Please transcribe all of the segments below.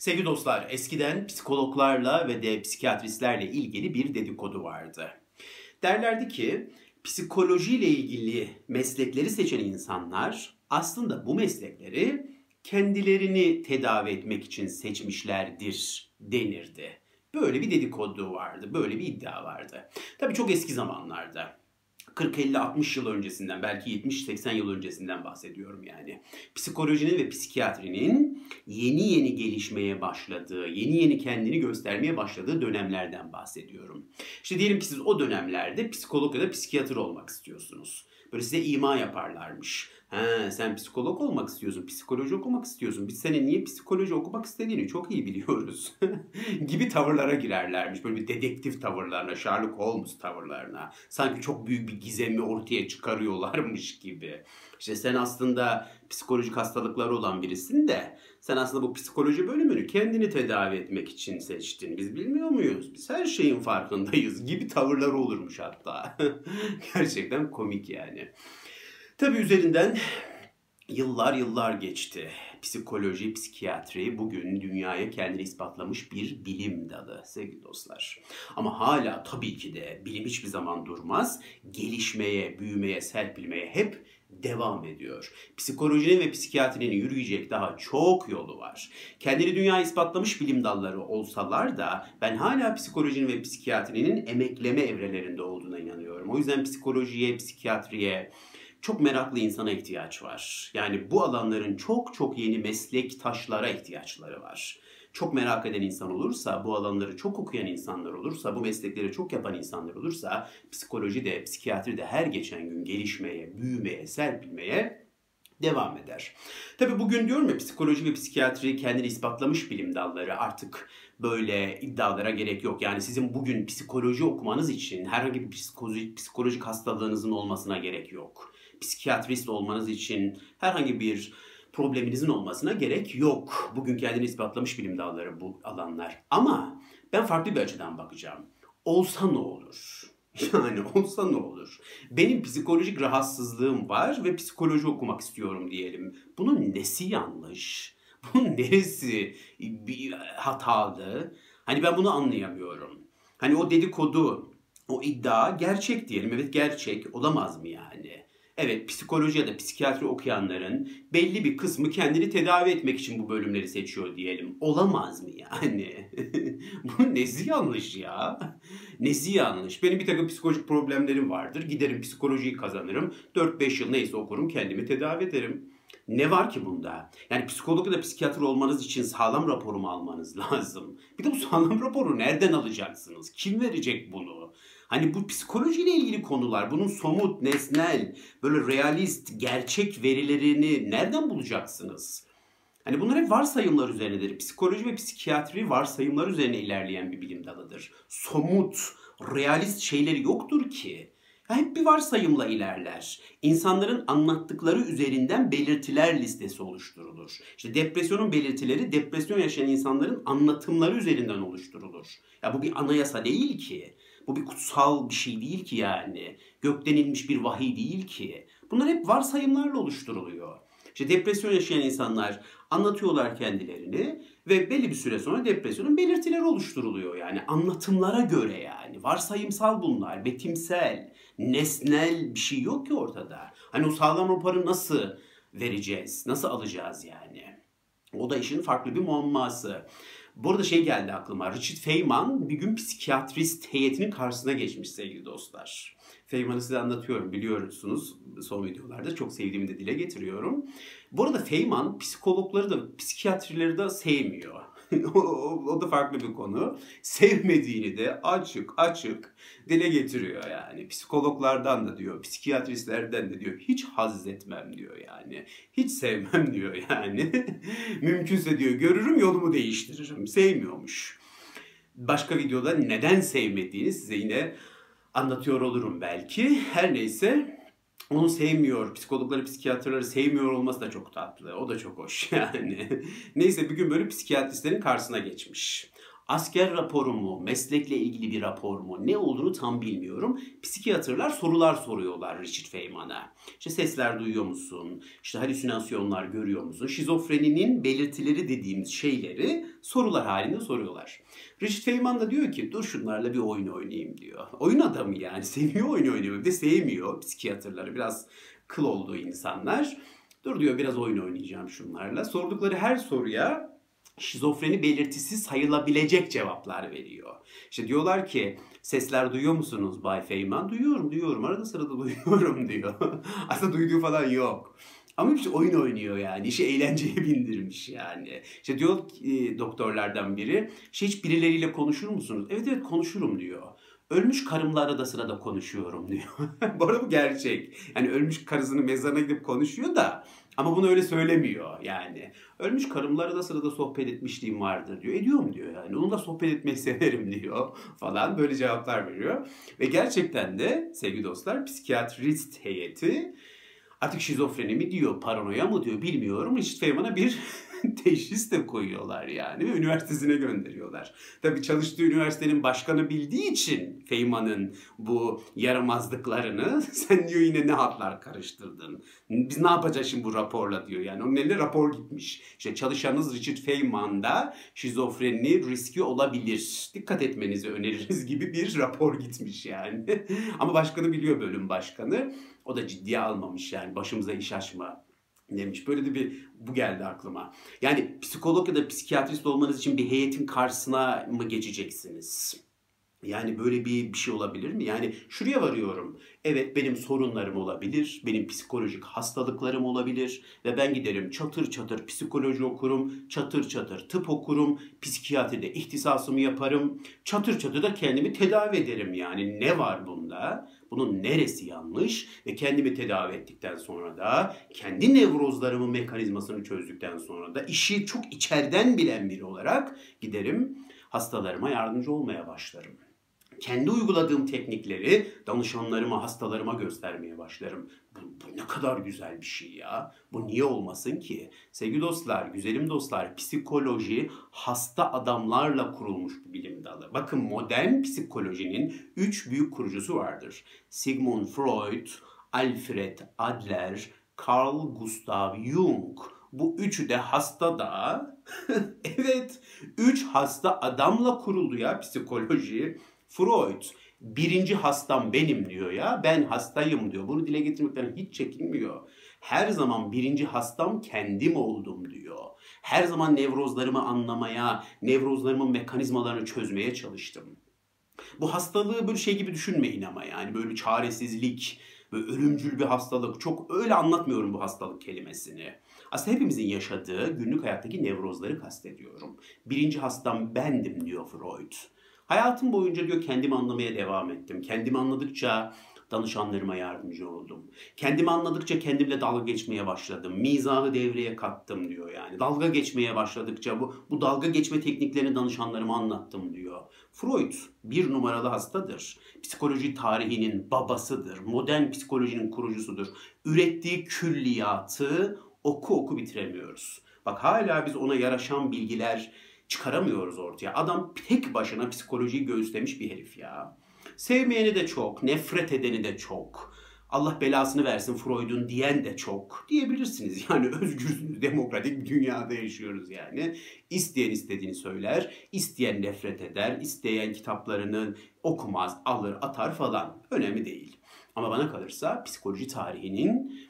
Sevgili dostlar, eskiden psikologlarla ve de psikiyatristlerle ilgili bir dedikodu vardı. Derlerdi ki psikolojiyle ilgili meslekleri seçen insanlar aslında bu meslekleri kendilerini tedavi etmek için seçmişlerdir denirdi. Böyle bir dedikodu vardı, böyle bir iddia vardı. Tabii çok eski zamanlarda. 40-50-60 yıl öncesinden belki 70-80 yıl öncesinden bahsediyorum yani. Psikolojinin ve psikiyatrinin yeni yeni gelişmeye başladığı, yeni yeni kendini göstermeye başladığı dönemlerden bahsediyorum. İşte diyelim ki siz o dönemlerde psikolog ya da psikiyatr olmak istiyorsunuz. Böyle size ima yaparlarmış. He, sen psikolog olmak istiyorsun, psikoloji okumak istiyorsun. Biz senin niye psikoloji okumak istediğini çok iyi biliyoruz. gibi tavırlara girerlermiş. Böyle bir dedektif tavırlarına, Sherlock Holmes tavırlarına. Sanki çok büyük bir gizemi ortaya çıkarıyorlarmış gibi. İşte sen aslında psikolojik hastalıkları olan birisin de sen aslında bu psikoloji bölümünü kendini tedavi etmek için seçtin. Biz bilmiyor muyuz? Biz her şeyin farkındayız gibi tavırları olurmuş hatta. Gerçekten komik yani. Tabi üzerinden yıllar yıllar geçti. Psikoloji, psikiyatri bugün dünyaya kendini ispatlamış bir bilim dalı sevgili dostlar. Ama hala tabii ki de bilim hiçbir zaman durmaz. Gelişmeye, büyümeye, serpilmeye hep devam ediyor. Psikolojinin ve psikiyatrinin yürüyecek daha çok yolu var. Kendini dünya ispatlamış bilim dalları olsalar da ben hala psikolojinin ve psikiyatrinin emekleme evrelerinde olduğuna inanıyorum. O yüzden psikolojiye, psikiyatriye, çok meraklı insana ihtiyaç var. Yani bu alanların çok çok yeni meslek taşlara ihtiyaçları var. Çok merak eden insan olursa, bu alanları çok okuyan insanlar olursa, bu meslekleri çok yapan insanlar olursa psikoloji de, psikiyatri de her geçen gün gelişmeye, büyümeye, serpilmeye devam eder. Tabi bugün diyorum ya psikoloji ve psikiyatri kendini ispatlamış bilim dalları artık böyle iddialara gerek yok. Yani sizin bugün psikoloji okumanız için herhangi bir psikolojik, psikolojik hastalığınızın olmasına gerek yok psikiyatrist olmanız için herhangi bir probleminizin olmasına gerek yok. Bugün kendini ispatlamış bilim dalları bu alanlar. Ama ben farklı bir açıdan bakacağım. Olsa ne olur? Yani olsa ne olur? Benim psikolojik rahatsızlığım var ve psikoloji okumak istiyorum diyelim. Bunun nesi yanlış? Bunun neresi bir hatalı? Hani ben bunu anlayamıyorum. Hani o dedikodu, o iddia gerçek diyelim. Evet gerçek. Olamaz mı yani? Evet psikoloji ya da psikiyatri okuyanların belli bir kısmı kendini tedavi etmek için bu bölümleri seçiyor diyelim. Olamaz mı yani? bu nesi yanlış ya? Nesi yanlış? Benim bir takım psikolojik problemlerim vardır. Giderim psikolojiyi kazanırım. 4-5 yıl neyse okurum kendimi tedavi ederim. Ne var ki bunda? Yani psikolog ya da psikiyatr olmanız için sağlam raporumu almanız lazım. Bir de bu sağlam raporu nereden alacaksınız? Kim verecek bunu? Hani bu psikolojiyle ilgili konular, bunun somut, nesnel, böyle realist, gerçek verilerini nereden bulacaksınız? Hani bunlar hep varsayımlar üzerinedir. Psikoloji ve psikiyatri varsayımlar üzerine ilerleyen bir bilim dalıdır. Somut, realist şeyleri yoktur ki. Ya hep bir varsayımla ilerler. İnsanların anlattıkları üzerinden belirtiler listesi oluşturulur. İşte depresyonun belirtileri depresyon yaşayan insanların anlatımları üzerinden oluşturulur. Ya bu bir anayasa değil ki. Bu bir kutsal bir şey değil ki yani. Gökten inmiş bir vahiy değil ki. Bunlar hep varsayımlarla oluşturuluyor. İşte depresyon yaşayan insanlar anlatıyorlar kendilerini ve belli bir süre sonra depresyonun belirtileri oluşturuluyor. Yani anlatımlara göre yani. Varsayımsal bunlar, betimsel, nesnel bir şey yok ki ortada. Hani o sağlam raporu nasıl vereceğiz, nasıl alacağız yani? O da işin farklı bir muamması. Bu arada şey geldi aklıma. Richard Feynman bir gün psikiyatrist heyetinin karşısına geçmiş sevgili dostlar. Feynman'ı size anlatıyorum biliyorsunuz son videolarda çok sevdiğimi de dile getiriyorum. Bu arada Feynman psikologları da psikiyatrileri de sevmiyor. o, o da farklı bir konu. Sevmediğini de açık açık dile getiriyor yani. Psikologlardan da diyor, psikiyatristlerden de diyor hiç haz etmem diyor yani. Hiç sevmem diyor yani. Mümkünse diyor görürüm yolumu değiştiririm. Sevmiyormuş. Başka videoda neden sevmediğini size yine anlatıyor olurum belki. Her neyse onu sevmiyor, psikologları, psikiyatrları sevmiyor olması da çok tatlı. O da çok hoş yani. Neyse bir gün böyle psikiyatristlerin karşısına geçmiş. Asker raporu mu, meslekle ilgili bir rapor mu, ne olduğunu tam bilmiyorum. Psikiyatrlar sorular soruyorlar Richard Feynman'a. İşte sesler duyuyor musun? İşte halüsinasyonlar görüyor musun? Şizofreninin belirtileri dediğimiz şeyleri sorular halinde soruyorlar. Richard Feynman da diyor ki dur şunlarla bir oyun oynayayım diyor. Oyun adamı yani seviyor oyun oynuyor bir de sevmiyor psikiyatrları biraz kıl olduğu insanlar. Dur diyor biraz oyun oynayacağım şunlarla. Sordukları her soruya şizofreni belirtisi sayılabilecek cevaplar veriyor. İşte diyorlar ki sesler duyuyor musunuz Bay Feynman? Duyuyorum duyuyorum arada sırada duyuyorum diyor. Aslında duyduğu falan yok. Ama işte oyun oynuyor yani. İşi eğlenceye bindirmiş yani. İşte diyor e, doktorlardan biri. Şey hiç birileriyle konuşur musunuz? Evet evet konuşurum diyor. Ölmüş karımla arada sırada konuşuyorum diyor. bu arada bu gerçek. Yani ölmüş karısının mezarına gidip konuşuyor da ama bunu öyle söylemiyor yani. Ölmüş karımla arada sırada sohbet etmişliğim vardır diyor. Ediyorum diyor yani. Onunla sohbet etmeyi severim diyor falan. Böyle cevaplar veriyor. Ve gerçekten de sevgili dostlar psikiyatrist heyeti artık şizofreni mi diyor, paranoya mı diyor bilmiyorum. Richard Feynman'a bir teşhis de koyuyorlar yani ve üniversitesine gönderiyorlar. Tabii çalıştığı üniversitenin başkanı bildiği için Feynman'ın bu yaramazlıklarını sen diyor yine ne hatlar karıştırdın. Biz ne yapacağız şimdi bu raporla diyor yani. Onun eline rapor gitmiş. İşte çalışanınız Richard Feynman'da şizofreni riski olabilir. Dikkat etmenizi öneririz gibi bir rapor gitmiş yani. Ama başkanı biliyor bölüm başkanı. O da ciddiye almamış yani başımıza iş açma demiş. Böyle de bir bu geldi aklıma. Yani psikolog ya da psikiyatrist olmanız için bir heyetin karşısına mı geçeceksiniz? Yani böyle bir bir şey olabilir mi? Yani şuraya varıyorum. Evet benim sorunlarım olabilir, benim psikolojik hastalıklarım olabilir ve ben giderim çatır çatır psikoloji okurum, çatır çatır tıp okurum, psikiyatride ihtisasımı yaparım, çatır çatır da kendimi tedavi ederim yani. Ne var bunda? Bunun neresi yanlış? Ve kendimi tedavi ettikten sonra da kendi nevrozlarımın mekanizmasını çözdükten sonra da işi çok içeriden bilen biri olarak giderim hastalarıma yardımcı olmaya başlarım kendi uyguladığım teknikleri danışanlarıma, hastalarıma göstermeye başlarım. Bu, bu ne kadar güzel bir şey ya. Bu niye olmasın ki? Sevgili dostlar, güzelim dostlar, psikoloji hasta adamlarla kurulmuş bir bilim dalı. Bakın modern psikolojinin üç büyük kurucusu vardır. Sigmund Freud, Alfred Adler, Carl Gustav Jung. Bu üçü de hasta da evet üç hasta adamla kuruldu ya psikoloji. Freud birinci hastam benim diyor ya. Ben hastayım diyor. Bunu dile getirmekten hiç çekinmiyor. Her zaman birinci hastam kendim oldum diyor. Her zaman nevrozlarımı anlamaya, nevrozlarımın mekanizmalarını çözmeye çalıştım. Bu hastalığı böyle şey gibi düşünmeyin ama yani böyle çaresizlik, böyle ölümcül bir hastalık. Çok öyle anlatmıyorum bu hastalık kelimesini. Aslında hepimizin yaşadığı günlük hayattaki nevrozları kastediyorum. Birinci hastam bendim diyor Freud. Hayatım boyunca diyor kendimi anlamaya devam ettim. Kendimi anladıkça danışanlarıma yardımcı oldum. Kendimi anladıkça kendimle dalga geçmeye başladım. Mizahı devreye kattım diyor yani. Dalga geçmeye başladıkça bu, bu dalga geçme tekniklerini danışanlarıma anlattım diyor. Freud bir numaralı hastadır. Psikoloji tarihinin babasıdır. Modern psikolojinin kurucusudur. Ürettiği külliyatı oku oku bitiremiyoruz. Bak hala biz ona yaraşan bilgiler çıkaramıyoruz ortaya. Adam tek başına psikolojiyi göğüslemiş bir herif ya. Sevmeyeni de çok, nefret edeni de çok. Allah belasını versin Freud'un diyen de çok diyebilirsiniz. Yani özgürsünüz, demokratik bir dünyada yaşıyoruz yani. İsteyen istediğini söyler, isteyen nefret eder, isteyen kitaplarını okumaz, alır, atar falan. Önemli değil. Ama bana kalırsa psikoloji tarihinin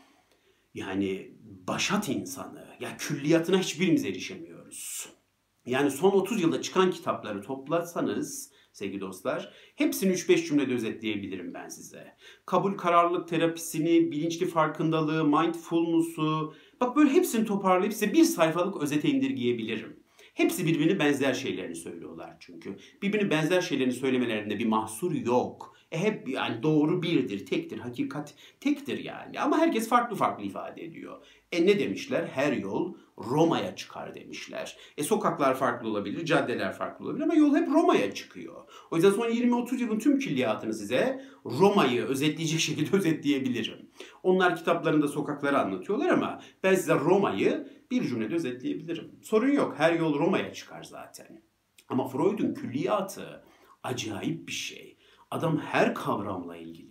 yani başat insanı, ya külliyatına hiçbirimiz erişemiyoruz. Yani son 30 yılda çıkan kitapları toplasanız sevgili dostlar hepsini 3-5 cümlede özetleyebilirim ben size. Kabul kararlılık terapisini, bilinçli farkındalığı, mindfulness'u bak böyle hepsini toparlayıp size bir sayfalık özete indirgeyebilirim. Hepsi birbirine benzer şeylerini söylüyorlar çünkü. Birbirine benzer şeylerini söylemelerinde bir mahsur yok. E hep yani doğru birdir, tektir, hakikat tektir yani. Ama herkes farklı farklı ifade ediyor. E ne demişler? Her yol Roma'ya çıkar demişler. E sokaklar farklı olabilir, caddeler farklı olabilir ama yol hep Roma'ya çıkıyor. O yüzden son 20-30 yılın tüm külliyatını size Roma'yı özetleyecek şekilde özetleyebilirim. Onlar kitaplarında sokakları anlatıyorlar ama ben size Roma'yı bir cümlede özetleyebilirim. Sorun yok. Her yol Roma'ya çıkar zaten. Ama Freud'un külliyatı acayip bir şey. Adam her kavramla ilgili.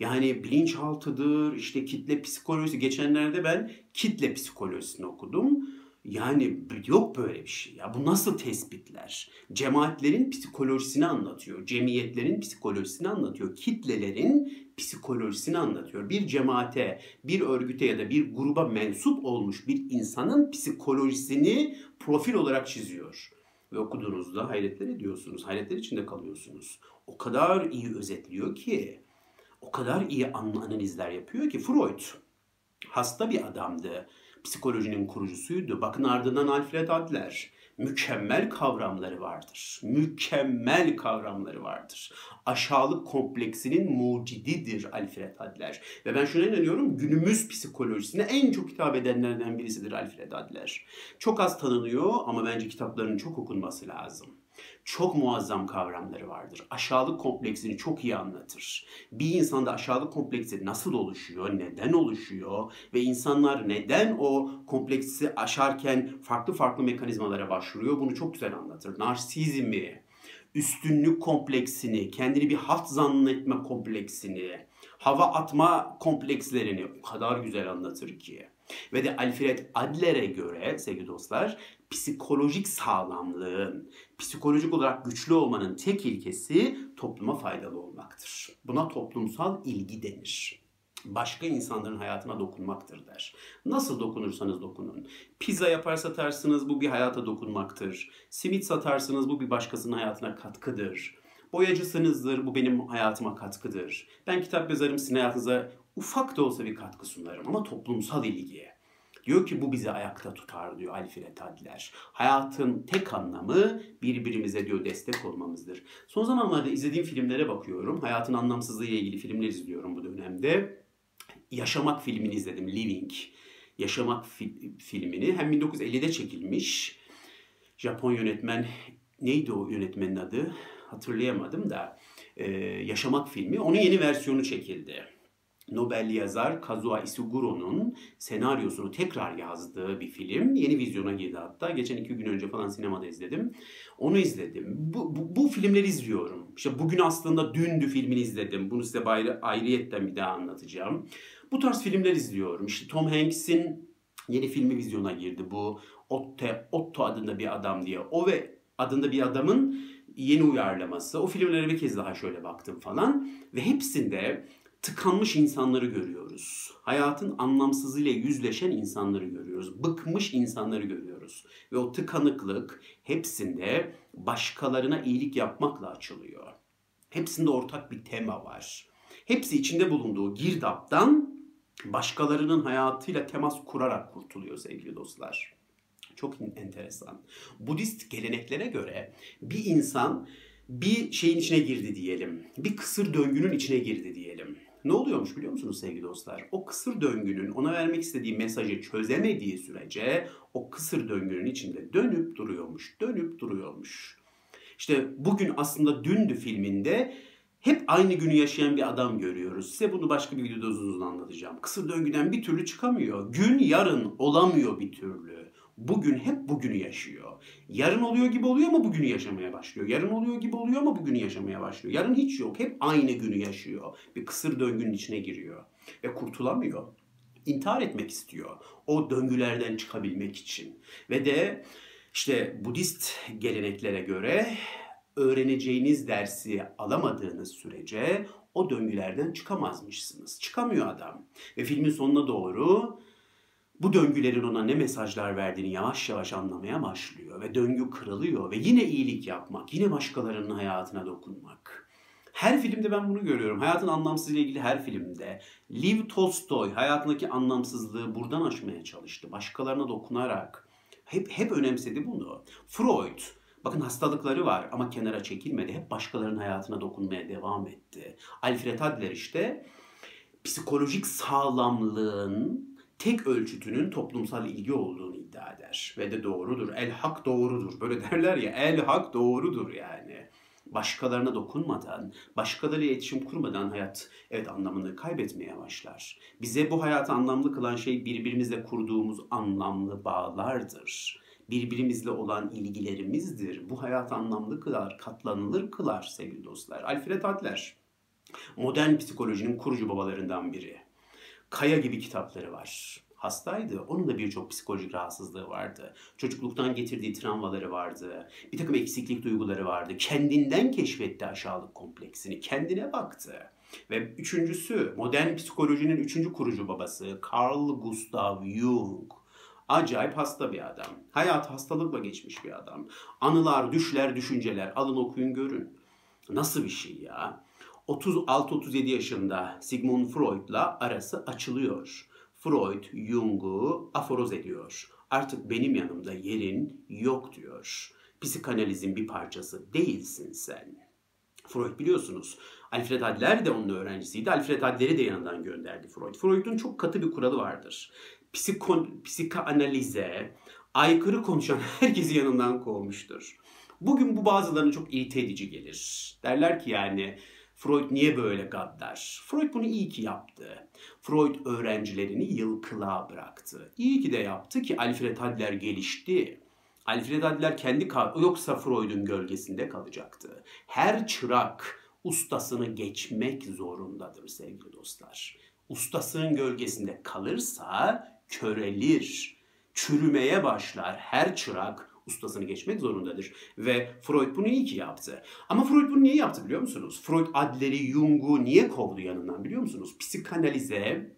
Yani bilinçaltıdır, işte kitle psikolojisi. Geçenlerde ben kitle psikolojisini okudum. Yani yok böyle bir şey ya. Bu nasıl tespitler? Cemaatlerin psikolojisini anlatıyor. Cemiyetlerin psikolojisini anlatıyor. Kitlelerin psikolojisini anlatıyor. Bir cemaate, bir örgüte ya da bir gruba mensup olmuş bir insanın psikolojisini profil olarak çiziyor. Ve okuduğunuzda hayretler ediyorsunuz. Hayretler içinde kalıyorsunuz. O kadar iyi özetliyor ki, o kadar iyi analizler yapıyor ki Freud hasta bir adamdı psikolojinin kurucusuydu. Bakın ardından Alfred Adler. Mükemmel kavramları vardır. Mükemmel kavramları vardır. Aşağılık kompleksinin mucididir Alfred Adler. Ve ben şuna inanıyorum günümüz psikolojisine en çok hitap edenlerden birisidir Alfred Adler. Çok az tanınıyor ama bence kitaplarının çok okunması lazım çok muazzam kavramları vardır. Aşağılık kompleksini çok iyi anlatır. Bir insanda aşağılık kompleksi nasıl oluşuyor, neden oluşuyor ve insanlar neden o kompleksi aşarken farklı farklı mekanizmalara başvuruyor bunu çok güzel anlatır. Narsizmi, üstünlük kompleksini, kendini bir hat zannetme kompleksini, hava atma komplekslerini o kadar güzel anlatır ki. Ve de Alfred Adler'e göre sevgili dostlar psikolojik sağlamlığın, psikolojik olarak güçlü olmanın tek ilkesi topluma faydalı olmaktır. Buna toplumsal ilgi denir. Başka insanların hayatına dokunmaktır der. Nasıl dokunursanız dokunun. Pizza yapar satarsınız bu bir hayata dokunmaktır. Simit satarsınız bu bir başkasının hayatına katkıdır. Boyacısınızdır bu benim hayatıma katkıdır. Ben kitap yazarım sizin hayatınıza ufak da olsa bir katkı sunarım ama toplumsal ilgiye. Diyor ki bu bizi ayakta tutar diyor Alfred Adler. Hayatın tek anlamı birbirimize diyor destek olmamızdır. Son zamanlarda izlediğim filmlere bakıyorum. Hayatın anlamsızlığı ile ilgili filmler izliyorum bu dönemde. Yaşamak filmini izledim. Living. Yaşamak fi- filmini hem 1950'de çekilmiş. Japon yönetmen neydi o yönetmenin adı? Hatırlayamadım da. Ee, Yaşamak filmi. Onun yeni versiyonu çekildi. Nobel yazar Kazuo Ishiguro'nun senaryosunu tekrar yazdığı bir film. Yeni vizyona girdi hatta. Geçen iki gün önce falan sinemada izledim. Onu izledim. Bu, bu, bu filmleri izliyorum. İşte bugün aslında dündü filmini izledim. Bunu size ayrı, ayrıyetten bir daha anlatacağım. Bu tarz filmler izliyorum. İşte Tom Hanks'in yeni filmi vizyona girdi. Bu Otto, Otto adında bir adam diye. O ve adında bir adamın yeni uyarlaması. O filmlere bir kez daha şöyle baktım falan. Ve hepsinde tıkanmış insanları görüyoruz. Hayatın anlamsızlığıyla yüzleşen insanları görüyoruz. Bıkmış insanları görüyoruz. Ve o tıkanıklık hepsinde başkalarına iyilik yapmakla açılıyor. Hepsinde ortak bir tema var. Hepsi içinde bulunduğu girdaptan başkalarının hayatıyla temas kurarak kurtuluyor sevgili dostlar. Çok enteresan. Budist geleneklere göre bir insan bir şeyin içine girdi diyelim. Bir kısır döngünün içine girdi diyelim. Ne oluyormuş biliyor musunuz sevgili dostlar? O kısır döngünün ona vermek istediği mesajı çözemediği sürece o kısır döngünün içinde dönüp duruyormuş, dönüp duruyormuş. İşte bugün aslında dündü filminde hep aynı günü yaşayan bir adam görüyoruz. Size bunu başka bir videoda uzun uzun anlatacağım. Kısır döngüden bir türlü çıkamıyor. Gün yarın olamıyor bir türlü bugün hep bugünü yaşıyor. Yarın oluyor gibi oluyor ama bugünü yaşamaya başlıyor. Yarın oluyor gibi oluyor ama bugünü yaşamaya başlıyor. Yarın hiç yok. Hep aynı günü yaşıyor. Bir kısır döngünün içine giriyor. Ve kurtulamıyor. İntihar etmek istiyor. O döngülerden çıkabilmek için. Ve de işte Budist geleneklere göre öğreneceğiniz dersi alamadığınız sürece o döngülerden çıkamazmışsınız. Çıkamıyor adam. Ve filmin sonuna doğru bu döngülerin ona ne mesajlar verdiğini yavaş yavaş anlamaya başlıyor ve döngü kırılıyor ve yine iyilik yapmak, yine başkalarının hayatına dokunmak. Her filmde ben bunu görüyorum. Hayatın anlamsızlığı ile ilgili her filmde. Liv Tolstoy hayatındaki anlamsızlığı buradan aşmaya çalıştı. Başkalarına dokunarak. Hep, hep önemsedi bunu. Freud, bakın hastalıkları var ama kenara çekilmedi. Hep başkalarının hayatına dokunmaya devam etti. Alfred Adler işte psikolojik sağlamlığın tek ölçütünün toplumsal ilgi olduğunu iddia eder. Ve de doğrudur. El hak doğrudur. Böyle derler ya el hak doğrudur yani. Başkalarına dokunmadan, başkalarıyla iletişim kurmadan hayat evet anlamını kaybetmeye başlar. Bize bu hayatı anlamlı kılan şey birbirimizle kurduğumuz anlamlı bağlardır. birbirimizle olan ilgilerimizdir. Bu hayat anlamlı kılar, katlanılır kılar sevgili dostlar. Alfred Adler, modern psikolojinin kurucu babalarından biri. Kaya gibi kitapları var. Hastaydı. Onun da birçok psikolojik rahatsızlığı vardı. Çocukluktan getirdiği travmaları vardı. Bir takım eksiklik duyguları vardı. Kendinden keşfetti aşağılık kompleksini. Kendine baktı. Ve üçüncüsü, modern psikolojinin üçüncü kurucu babası Carl Gustav Jung. Acayip hasta bir adam. Hayat hastalıkla geçmiş bir adam. Anılar, düşler, düşünceler. Alın okuyun görün. Nasıl bir şey ya? 36-37 yaşında Sigmund Freud'la arası açılıyor. Freud Jung'u aforoz ediyor. Artık benim yanımda yerin yok diyor. Psikanalizin bir parçası değilsin sen. Freud biliyorsunuz. Alfred Adler de onun öğrencisiydi. Alfred Adler'i de yanından gönderdi Freud. Freud'un çok katı bir kuralı vardır. Psikon, psikaanalize aykırı konuşan herkesi yanından kovmuştur. Bugün bu bazılarına çok irite edici gelir. Derler ki yani Freud niye böyle gaddar? Freud bunu iyi ki yaptı. Freud öğrencilerini yılkılığa bıraktı. İyi ki de yaptı ki Alfred Adler gelişti. Alfred Adler kendi yoksa Freud'un gölgesinde kalacaktı. Her çırak ustasını geçmek zorundadır sevgili dostlar. Ustasının gölgesinde kalırsa körelir, çürümeye başlar. Her çırak ustasını geçmek zorundadır. Ve Freud bunu iyi ki yaptı. Ama Freud bunu niye yaptı biliyor musunuz? Freud Adler'i, Jung'u niye kovdu yanından biliyor musunuz? Psikanalize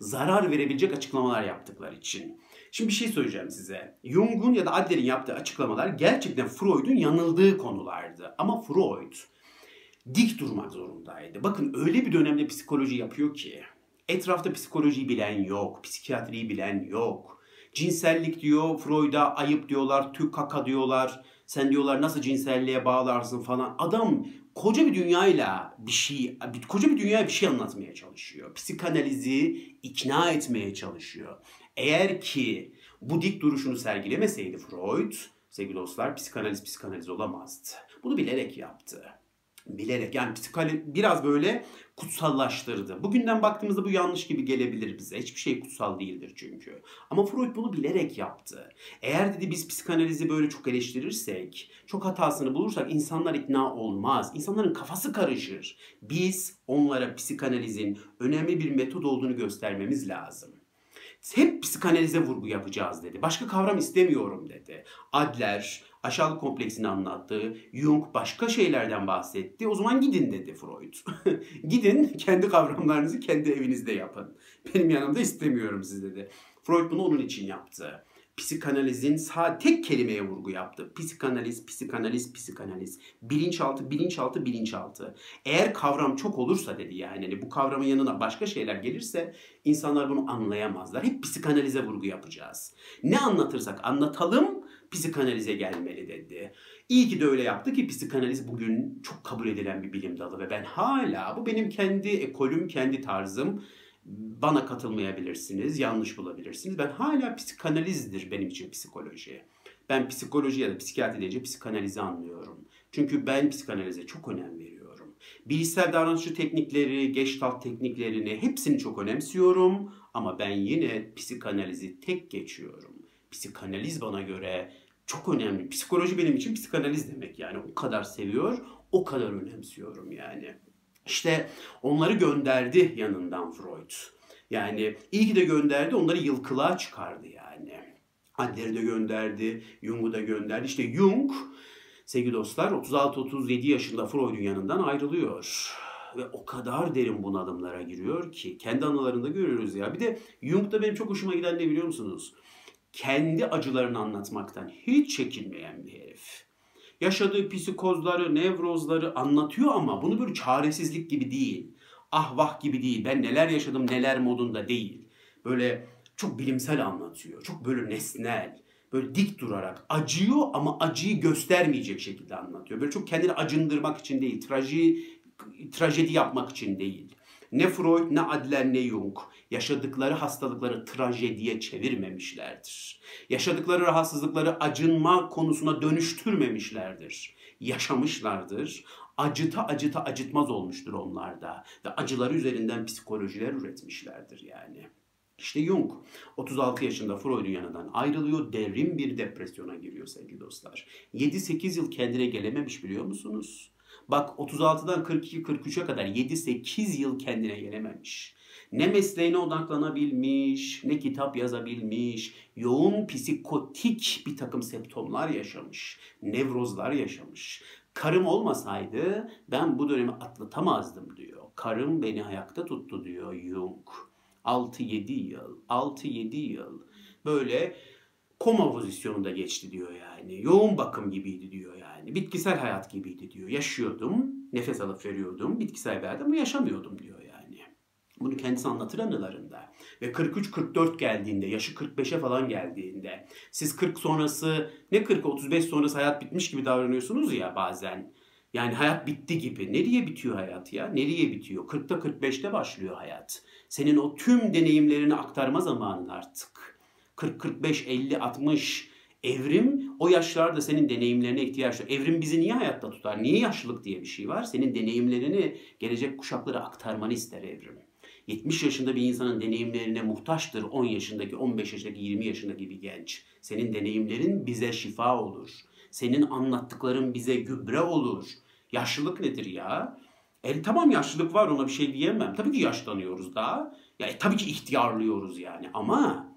zarar verebilecek açıklamalar yaptıkları için. Şimdi bir şey söyleyeceğim size. Jung'un ya da Adler'in yaptığı açıklamalar gerçekten Freud'un yanıldığı konulardı. Ama Freud dik durmak zorundaydı. Bakın öyle bir dönemde psikoloji yapıyor ki etrafta psikolojiyi bilen yok, psikiyatriyi bilen yok. Cinsellik diyor, Freud'a ayıp diyorlar, tük kaka diyorlar. Sen diyorlar nasıl cinselliğe bağlarsın falan. Adam koca bir dünyayla bir şey, koca bir dünyaya bir şey anlatmaya çalışıyor. Psikanalizi ikna etmeye çalışıyor. Eğer ki bu dik duruşunu sergilemeseydi Freud, sevgili dostlar, psikanaliz psikanaliz olamazdı. Bunu bilerek yaptı bilerek yani psikali biraz böyle kutsallaştırdı. Bugünden baktığımızda bu yanlış gibi gelebilir bize. Hiçbir şey kutsal değildir çünkü. Ama Freud bunu bilerek yaptı. Eğer dedi biz psikanalizi böyle çok eleştirirsek, çok hatasını bulursak insanlar ikna olmaz. İnsanların kafası karışır. Biz onlara psikanalizin önemli bir metod olduğunu göstermemiz lazım hep psikanalize vurgu yapacağız dedi. Başka kavram istemiyorum dedi. Adler aşağılık kompleksini anlattı. Jung başka şeylerden bahsetti. O zaman gidin dedi Freud. gidin kendi kavramlarınızı kendi evinizde yapın. Benim yanımda istemiyorum siz dedi. Freud bunu onun için yaptı psikanalizin sağ tek kelimeye vurgu yaptı. Psikanaliz, psikanaliz, psikanaliz. Bilinçaltı, bilinçaltı, bilinçaltı. Eğer kavram çok olursa dedi yani hani bu kavramın yanına başka şeyler gelirse insanlar bunu anlayamazlar. Hep psikanalize vurgu yapacağız. Ne anlatırsak anlatalım psikanalize gelmeli dedi. İyi ki de öyle yaptı ki psikanaliz bugün çok kabul edilen bir bilim dalı ve ben hala bu benim kendi ekolüm, kendi tarzım bana katılmayabilirsiniz, yanlış bulabilirsiniz. Ben hala psikanalizdir benim için psikoloji. Ben psikoloji ya da psikiyatri deyince psikanalizi anlıyorum. Çünkü ben psikanalize çok önem veriyorum. Bilişsel davranışçı teknikleri, geçtalt tekniklerini hepsini çok önemsiyorum. Ama ben yine psikanalizi tek geçiyorum. Psikanaliz bana göre çok önemli. Psikoloji benim için psikanaliz demek yani. O kadar seviyor, o kadar önemsiyorum yani. İşte onları gönderdi yanından Freud. Yani iyi ki de gönderdi onları yılkılığa çıkardı yani. Adler'i de gönderdi, Jung'u da gönderdi. İşte Jung sevgili dostlar 36-37 yaşında Freud'un yanından ayrılıyor. Ve o kadar derin bunalımlara giriyor ki kendi anılarında görüyoruz ya. Bir de Jung'da benim çok hoşuma giden ne biliyor musunuz? Kendi acılarını anlatmaktan hiç çekinmeyen bir herif yaşadığı psikozları, nevrozları anlatıyor ama bunu böyle çaresizlik gibi değil. Ah vah gibi değil. Ben neler yaşadım neler modunda değil. Böyle çok bilimsel anlatıyor. Çok böyle nesnel. Böyle dik durarak acıyor ama acıyı göstermeyecek şekilde anlatıyor. Böyle çok kendini acındırmak için değil, traji, trajedi yapmak için değil. Ne Freud, ne Adler, ne Jung yaşadıkları hastalıkları trajediye çevirmemişlerdir. Yaşadıkları rahatsızlıkları acınma konusuna dönüştürmemişlerdir. Yaşamışlardır. Acıta acıta acıtmaz olmuştur onlarda ve acıları üzerinden psikolojiler üretmişlerdir yani. İşte Jung 36 yaşında Freud'un yanından ayrılıyor. Derin bir depresyona giriyor sevgili dostlar. 7-8 yıl kendine gelememiş biliyor musunuz? Bak 36'dan 42-43'e kadar 7-8 yıl kendine gelememiş. Ne mesleğine odaklanabilmiş, ne kitap yazabilmiş, yoğun psikotik bir takım septomlar yaşamış, nevrozlar yaşamış. Karım olmasaydı ben bu dönemi atlatamazdım diyor. Karım beni ayakta tuttu diyor Jung. 6-7 yıl, 6-7 yıl böyle koma pozisyonunda geçti diyor yani. Yoğun bakım gibiydi diyor yani. Bitkisel hayat gibiydi diyor. Yaşıyordum, nefes alıp veriyordum, bitkisel hayat ama yaşamıyordum diyor yani. Bunu kendisi anlatır anılarında. Ve 43-44 geldiğinde, yaşı 45'e falan geldiğinde, siz 40 sonrası, ne 40 35 sonrası hayat bitmiş gibi davranıyorsunuz ya bazen. Yani hayat bitti gibi. Nereye bitiyor hayat ya? Nereye bitiyor? 40'ta 45'te başlıyor hayat. Senin o tüm deneyimlerini aktarma zamanın artık. 40, 45, 50, 60 evrim o yaşlarda senin deneyimlerine ihtiyaç var. Evrim bizi niye hayatta tutar? Niye yaşlılık diye bir şey var? Senin deneyimlerini gelecek kuşaklara aktarmanı ister evrim. 70 yaşında bir insanın deneyimlerine muhtaçtır 10 yaşındaki, 15 yaşındaki, 20 yaşındaki bir genç. Senin deneyimlerin bize şifa olur. Senin anlattıkların bize gübre olur. Yaşlılık nedir ya? E, tamam yaşlılık var ona bir şey diyemem. Tabii ki yaşlanıyoruz daha. Ya e, tabii ki ihtiyarlıyoruz yani ama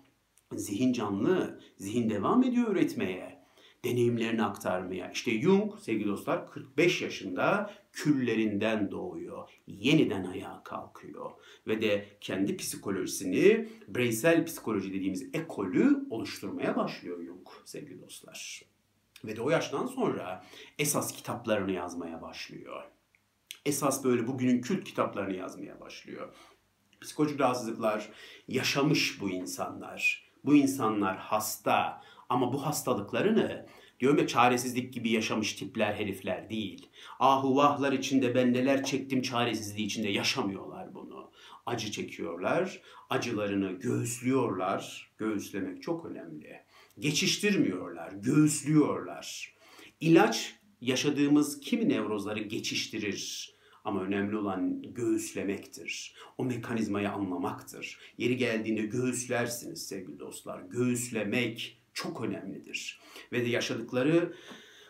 zihin canlı, zihin devam ediyor üretmeye deneyimlerini aktarmaya. İşte Jung sevgili dostlar 45 yaşında küllerinden doğuyor. Yeniden ayağa kalkıyor. Ve de kendi psikolojisini bireysel psikoloji dediğimiz ekolü oluşturmaya başlıyor Jung sevgili dostlar. Ve de o yaştan sonra esas kitaplarını yazmaya başlıyor. Esas böyle bugünün kült kitaplarını yazmaya başlıyor. Psikolojik rahatsızlıklar yaşamış bu insanlar. Bu insanlar hasta, ama bu hastalıklarını diyorum çaresizlik gibi yaşamış tipler herifler değil. Ahu vahlar içinde ben neler çektim çaresizliği içinde yaşamıyorlar bunu. Acı çekiyorlar, acılarını göğüslüyorlar. Göğüslemek çok önemli. Geçiştirmiyorlar, göğüslüyorlar. İlaç yaşadığımız kimi nevrozları geçiştirir. Ama önemli olan göğüslemektir. O mekanizmayı anlamaktır. Yeri geldiğinde göğüslersiniz sevgili dostlar. Göğüslemek çok önemlidir. Ve de yaşadıkları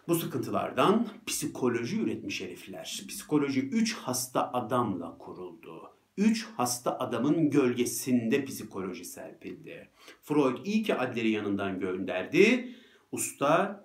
bu sıkıntılardan psikoloji üretmiş herifler. Psikoloji 3 hasta adamla kuruldu. 3 hasta adamın gölgesinde psikoloji serpildi. Freud iyi ki Adler'i yanından gönderdi. Usta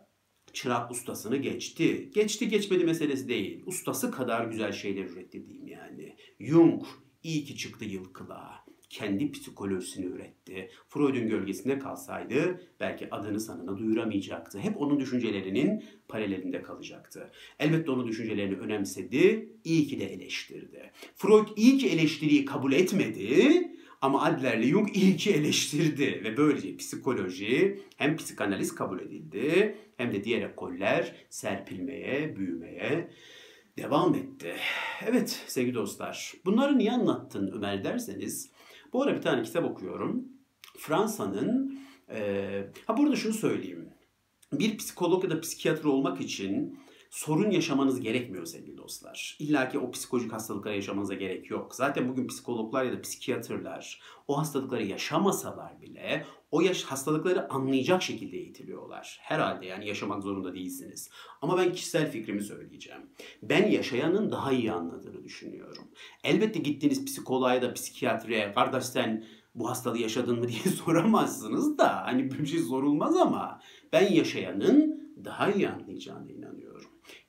çırak ustasını geçti. Geçti geçmedi meselesi değil. Ustası kadar güzel şeyler üretti diyeyim yani. Jung iyi ki çıktı yılkılığa kendi psikolojisini üretti. Freud'un gölgesinde kalsaydı belki adını sanına duyuramayacaktı. Hep onun düşüncelerinin paralelinde kalacaktı. Elbette onun düşüncelerini önemsedi, iyi ki de eleştirdi. Freud iyi ki eleştiriyi kabul etmedi ama Adler'le Jung iyi ki eleştirdi ve böylece psikoloji hem psikanaliz kabul edildi hem de diğer ekoller serpilmeye, büyümeye devam etti. Evet sevgili dostlar bunları niye anlattın Ömer derseniz bu ara bir tane kitap okuyorum. Fransa'nın e, ha burada şunu söyleyeyim. Bir psikolog ya da psikiyatr olmak için sorun yaşamanız gerekmiyor sevgili dostlar. İlla ki o psikolojik hastalıkları yaşamanıza gerek yok. Zaten bugün psikologlar ya da psikiyatrlar o hastalıkları yaşamasalar bile o yaş hastalıkları anlayacak şekilde eğitiliyorlar. Herhalde yani yaşamak zorunda değilsiniz. Ama ben kişisel fikrimi söyleyeceğim. Ben yaşayanın daha iyi anladığını düşünüyorum. Elbette gittiğiniz psikoloğa ya da psikiyatriye kardeş sen bu hastalığı yaşadın mı diye soramazsınız da hani bir şey sorulmaz ama ben yaşayanın daha iyi anlayacağına inanıyorum.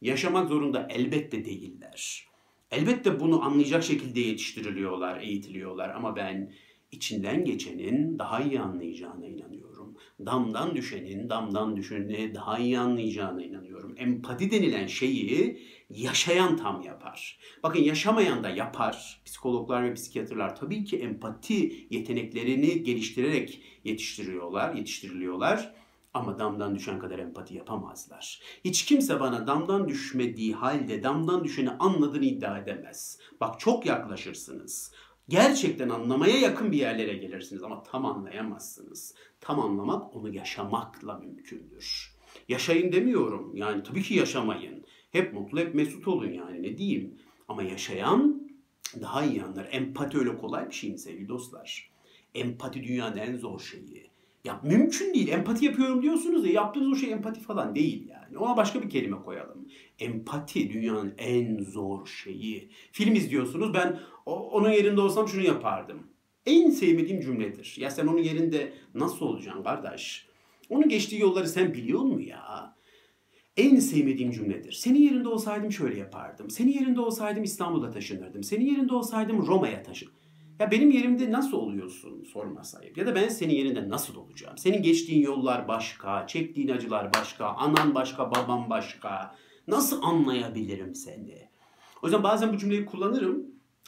Yaşamak zorunda elbette değiller. Elbette bunu anlayacak şekilde yetiştiriliyorlar, eğitiliyorlar ama ben içinden geçenin daha iyi anlayacağına inanıyorum. Damdan düşenin damdan düşeni daha iyi anlayacağına inanıyorum. Empati denilen şeyi yaşayan tam yapar. Bakın yaşamayan da yapar. Psikologlar ve psikiyatrlar tabii ki empati yeteneklerini geliştirerek yetiştiriyorlar, yetiştiriliyorlar. Ama damdan düşen kadar empati yapamazlar. Hiç kimse bana damdan düşmediği halde damdan düşeni anladığını iddia edemez. Bak çok yaklaşırsınız. Gerçekten anlamaya yakın bir yerlere gelirsiniz ama tam anlayamazsınız. Tam anlamak onu yaşamakla mümkündür. Yaşayın demiyorum. Yani tabii ki yaşamayın. Hep mutlu, hep mesut olun yani ne diyeyim. Ama yaşayan daha iyi anlar. Empati öyle kolay bir şey mi sevgili dostlar? Empati dünyanın en zor şeyi. Ya mümkün değil. Empati yapıyorum diyorsunuz ya yaptığınız o şey empati falan değil yani. Ona başka bir kelime koyalım. Empati dünyanın en zor şeyi. Film izliyorsunuz ben onun yerinde olsam şunu yapardım. En sevmediğim cümledir. Ya sen onun yerinde nasıl olacaksın kardeş? Onun geçtiği yolları sen biliyor musun ya? En sevmediğim cümledir. Senin yerinde olsaydım şöyle yapardım. Senin yerinde olsaydım İstanbul'a taşınırdım. Senin yerinde olsaydım Roma'ya taşınırdım. Ya benim yerimde nasıl oluyorsun sorma sahip. Ya da ben senin yerinde nasıl olacağım? Senin geçtiğin yollar başka, çektiğin acılar başka, anan başka, baban başka. Nasıl anlayabilirim seni? O yüzden bazen bu cümleyi kullanırım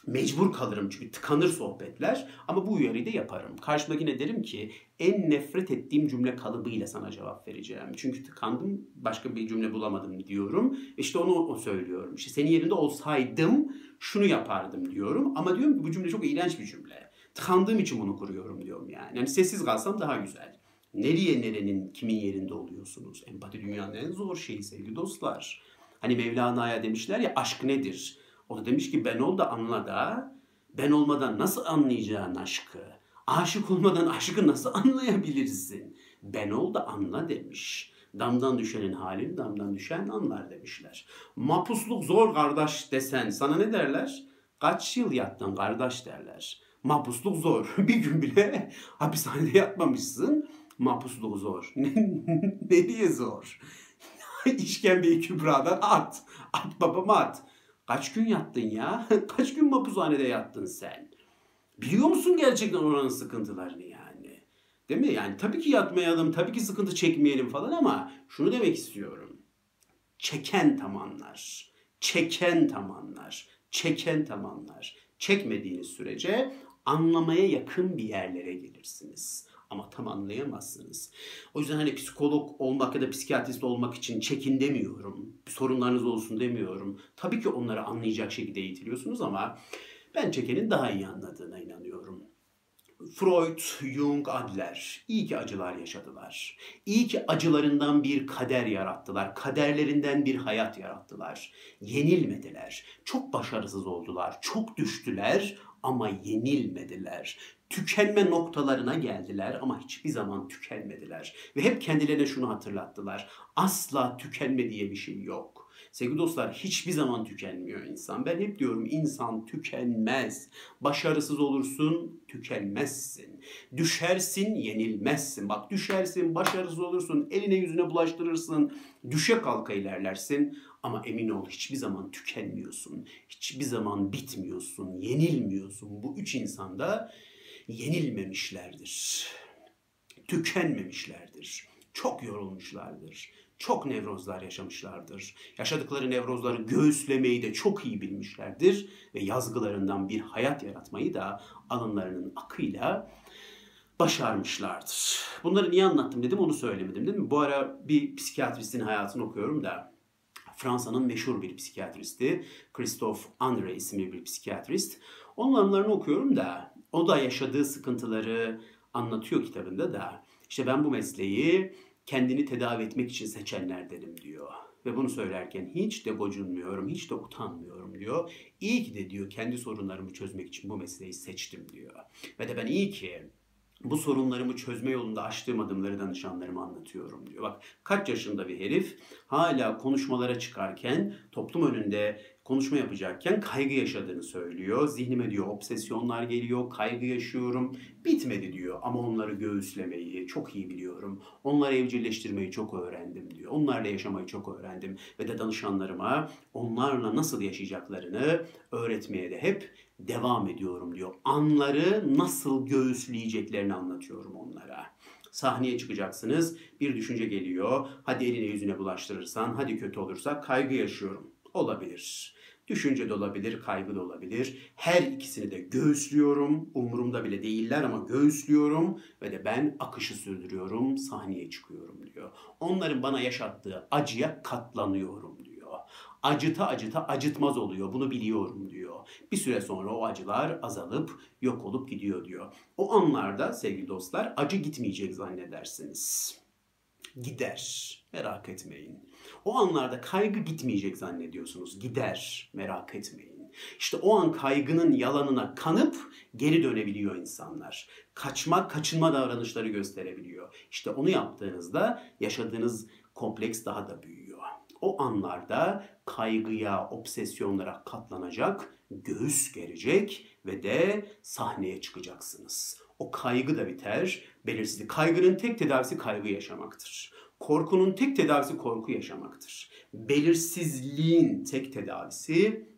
mecbur kalırım çünkü tıkanır sohbetler ama bu uyarıyı da yaparım. Karşımdakine derim ki en nefret ettiğim cümle kalıbıyla sana cevap vereceğim. Çünkü tıkandım başka bir cümle bulamadım diyorum. İşte onu o söylüyorum. İşte senin yerinde olsaydım şunu yapardım diyorum. Ama diyorum ki bu cümle çok iğrenç bir cümle. Tıkandığım için bunu kuruyorum diyorum yani. Yani sessiz kalsam daha güzel. Nereye nerenin kimin yerinde oluyorsunuz? Empati dünyanın en zor şeyi sevgili dostlar. Hani Mevlana'ya demişler ya aşk nedir? O da demiş ki ben ol da anla da ben olmadan nasıl anlayacaksın aşkı? Aşık olmadan aşkı nasıl anlayabilirsin? Ben ol da anla demiş. Damdan düşenin halini damdan düşen anlar demişler. Mapusluk zor kardeş desen sana ne derler? Kaç yıl yattın kardeş derler. Mapusluk zor. Bir gün bile hapishanede yatmamışsın. Mapusluk zor. ne diye zor? İşkembeyi kübradan at. At babama at. Kaç gün yattın ya? Kaç gün mapushanede yattın sen? Biliyor musun gerçekten oranın sıkıntılarını yani? Değil mi? Yani tabii ki yatmayalım, tabii ki sıkıntı çekmeyelim falan ama şunu demek istiyorum. Çeken tamanlar, çeken tamanlar, çeken tamanlar. Çekmediğiniz sürece anlamaya yakın bir yerlere gelirsiniz ama tam anlayamazsınız. O yüzden hani psikolog olmak ya da psikiyatrist olmak için çekin demiyorum. Sorunlarınız olsun demiyorum. Tabii ki onları anlayacak şekilde eğitiliyorsunuz ama ben çekenin daha iyi anladığına inanıyorum. Freud, Jung, Adler iyi ki acılar yaşadılar. İyi ki acılarından bir kader yarattılar. Kaderlerinden bir hayat yarattılar. Yenilmediler. Çok başarısız oldular. Çok düştüler ama yenilmediler tükenme noktalarına geldiler ama hiçbir zaman tükenmediler. Ve hep kendilerine şunu hatırlattılar. Asla tükenme diye bir şey yok. Sevgili dostlar hiçbir zaman tükenmiyor insan. Ben hep diyorum insan tükenmez. Başarısız olursun, tükenmezsin. Düşersin, yenilmezsin. Bak düşersin, başarısız olursun, eline yüzüne bulaştırırsın. Düşe kalka ilerlersin. Ama emin ol hiçbir zaman tükenmiyorsun. Hiçbir zaman bitmiyorsun, yenilmiyorsun. Bu üç insanda yenilmemişlerdir. Tükenmemişlerdir. Çok yorulmuşlardır. Çok nevrozlar yaşamışlardır. Yaşadıkları nevrozları göğüslemeyi de çok iyi bilmişlerdir ve yazgılarından bir hayat yaratmayı da alınlarının akıyla başarmışlardır. Bunları niye anlattım dedim onu söylemedim değil mi? Bu ara bir psikiyatristin hayatını okuyorum da Fransa'nın meşhur bir psikiyatristi Christophe André isimli bir psikiyatrist. Onun anılarını okuyorum da o da yaşadığı sıkıntıları anlatıyor kitabında da. İşte ben bu mesleği kendini tedavi etmek için seçenlerdenim diyor. Ve bunu söylerken hiç de gocunmuyorum, hiç de utanmıyorum diyor. İyi ki de diyor kendi sorunlarımı çözmek için bu mesleği seçtim diyor. Ve de ben iyi ki bu sorunlarımı çözme yolunda açtığım adımları danışanlarıma anlatıyorum diyor. Bak kaç yaşında bir herif hala konuşmalara çıkarken toplum önünde konuşma yapacakken kaygı yaşadığını söylüyor. Zihnime diyor obsesyonlar geliyor, kaygı yaşıyorum. Bitmedi diyor ama onları göğüslemeyi çok iyi biliyorum. Onları evcilleştirmeyi çok öğrendim diyor. Onlarla yaşamayı çok öğrendim. Ve de danışanlarıma onlarla nasıl yaşayacaklarını öğretmeye de hep devam ediyorum diyor. Anları nasıl göğüsleyeceklerini anlatıyorum onlara. Sahneye çıkacaksınız. Bir düşünce geliyor. Hadi eline yüzüne bulaştırırsan, hadi kötü olursa kaygı yaşıyorum. Olabilir. Düşünce de olabilir, kaygı da olabilir. Her ikisini de göğüslüyorum. Umurumda bile değiller ama göğüslüyorum ve de ben akışı sürdürüyorum, sahneye çıkıyorum diyor. Onların bana yaşattığı acıya katlanıyorum diyor. Acıta acıta acıtmaz oluyor. Bunu biliyorum diyor. Bir süre sonra o acılar azalıp yok olup gidiyor diyor. O anlarda sevgili dostlar acı gitmeyecek zannedersiniz. Gider. Merak etmeyin. O anlarda kaygı gitmeyecek zannediyorsunuz. Gider. Merak etmeyin. İşte o an kaygının yalanına kanıp geri dönebiliyor insanlar. Kaçma, kaçınma davranışları gösterebiliyor. İşte onu yaptığınızda yaşadığınız kompleks daha da büyüyor. O anlarda kaygıya, obsesyonlara katlanacak, göğüs gerecek ve de sahneye çıkacaksınız. O kaygı da biter, belirsizlik. Kaygının tek tedavisi kaygı yaşamaktır. Korkunun tek tedavisi korku yaşamaktır. Belirsizliğin tek tedavisi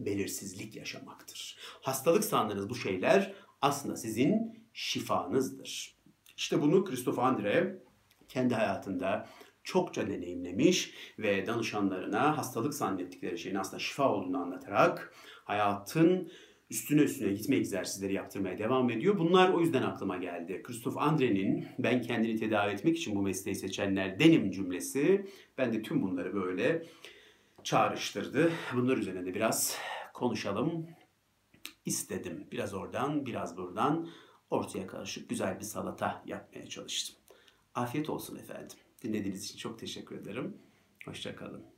belirsizlik yaşamaktır. Hastalık sandığınız bu şeyler aslında sizin şifanızdır. İşte bunu Christoph Andre kendi hayatında çokça deneyimlemiş ve danışanlarına hastalık zannettikleri şeyin aslında şifa olduğunu anlatarak hayatın üstüne üstüne gitme egzersizleri yaptırmaya devam ediyor. Bunlar o yüzden aklıma geldi. Christoph Andre'nin ben kendini tedavi etmek için bu mesleği seçenler denim cümlesi. Ben de tüm bunları böyle çağrıştırdı. Bunlar üzerine de biraz konuşalım istedim. Biraz oradan, biraz buradan ortaya karışık güzel bir salata yapmaya çalıştım. Afiyet olsun efendim. Dinlediğiniz için çok teşekkür ederim. Hoşçakalın.